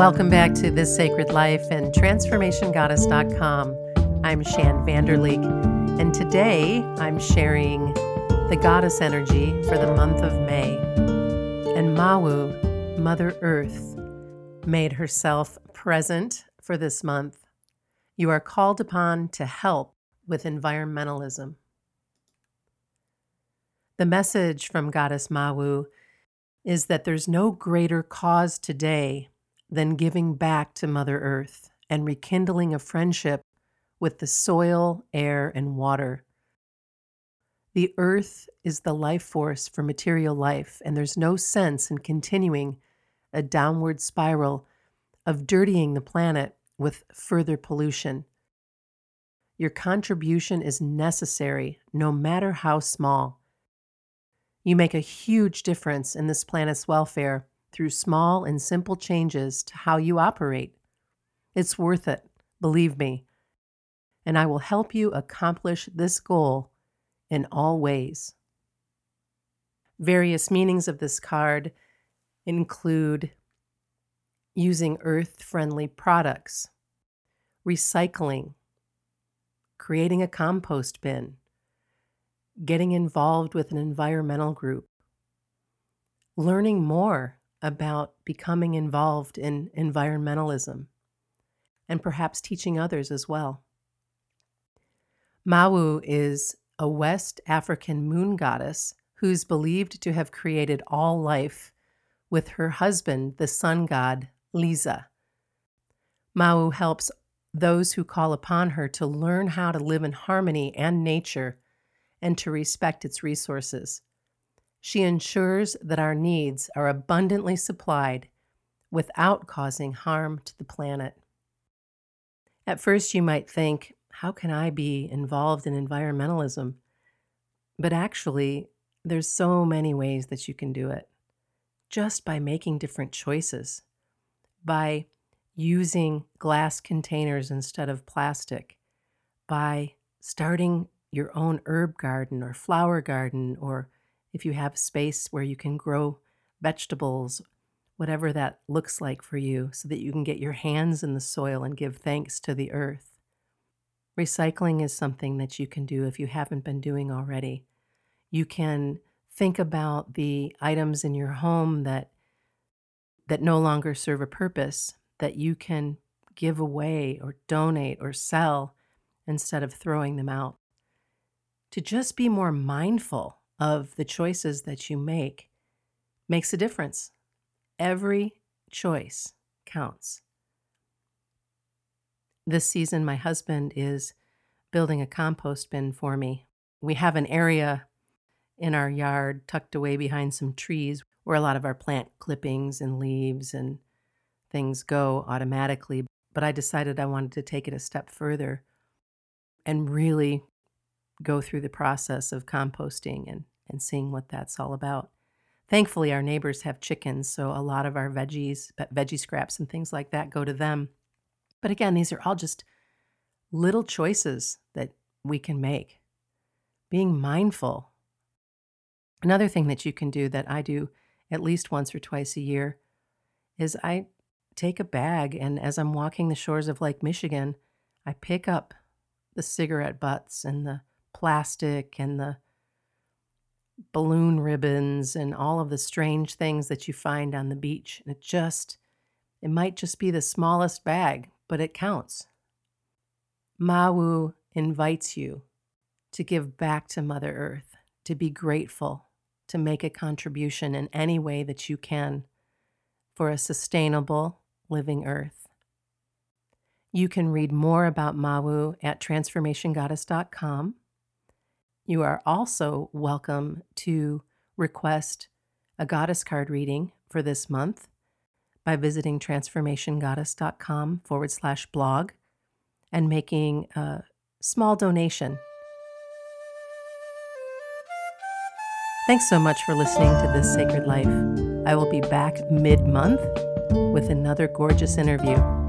Welcome back to This Sacred Life and TransformationGoddess.com. I'm Shann Vander Leek, and today I'm sharing the goddess energy for the month of May. And Mawu, Mother Earth, made herself present for this month. You are called upon to help with environmentalism. The message from Goddess Mawu is that there's no greater cause today than giving back to Mother Earth and rekindling a friendship with the soil, air, and water. The earth is the life force for material life, and there's no sense in continuing a downward spiral of dirtying the planet with further pollution. Your contribution is necessary, no matter how small. You make a huge difference in this planet's welfare through small and simple changes to how you operate. It's worth it, believe me, and I will help you accomplish this goal in all ways. Various meanings of this card include using earth friendly products, recycling, creating a compost bin, getting involved with an environmental group, learning more about becoming involved in environmentalism and perhaps teaching others as well. Mawu is a West African moon goddess who's believed to have created all life with her husband, the sun god Lisa. Mawu helps those who call upon her to learn how to live in harmony and nature and to respect its resources. She ensures that our needs are abundantly supplied without causing harm to the planet. At first, you might think, how can I be involved in environmentalism? But actually, there's so many ways that you can do it. Just by making different choices, by using glass containers instead of plastic, by starting your own herb garden or flower garden or if you have space where you can grow vegetables, whatever that looks like for you, so that you can get your hands in the soil and give thanks to the earth. Recycling is something that you can do if you haven't been doing already. You can think about the items in your home that that no longer serve a purpose that you can give away or donate or sell instead of throwing them out. To just be more mindful of the choices that you make makes a difference. Every choice counts. This season, my husband is building a compost bin for me. We have an area in our yard tucked away behind some trees where a lot of our plant clippings and leaves and things go automatically. But I decided I wanted to take it a step further and really go through the process of composting and and seeing what that's all about. Thankfully, our neighbors have chickens, so a lot of our veggies, veggie scraps and things like that go to them. But again, these are all just little choices that we can make. Being mindful. Another thing that you can do that I do at least once or twice a year is I take a bag and as I'm walking the shores of Lake Michigan, I pick up the cigarette butts and the plastic and the balloon ribbons and all of the strange things that you find on the beach. And it just, it might just be the smallest bag, but it counts. Mawu invites you to give back to Mother Earth, to be grateful, to make a contribution in any way that you can for a sustainable living earth. You can read more about Mawu at transformationgoddess.com you are also welcome to request a goddess card reading for this month by visiting transformationgoddess.com forward slash blog and making a small donation. Thanks so much for listening to This Sacred Life. I will be back mid month with another gorgeous interview.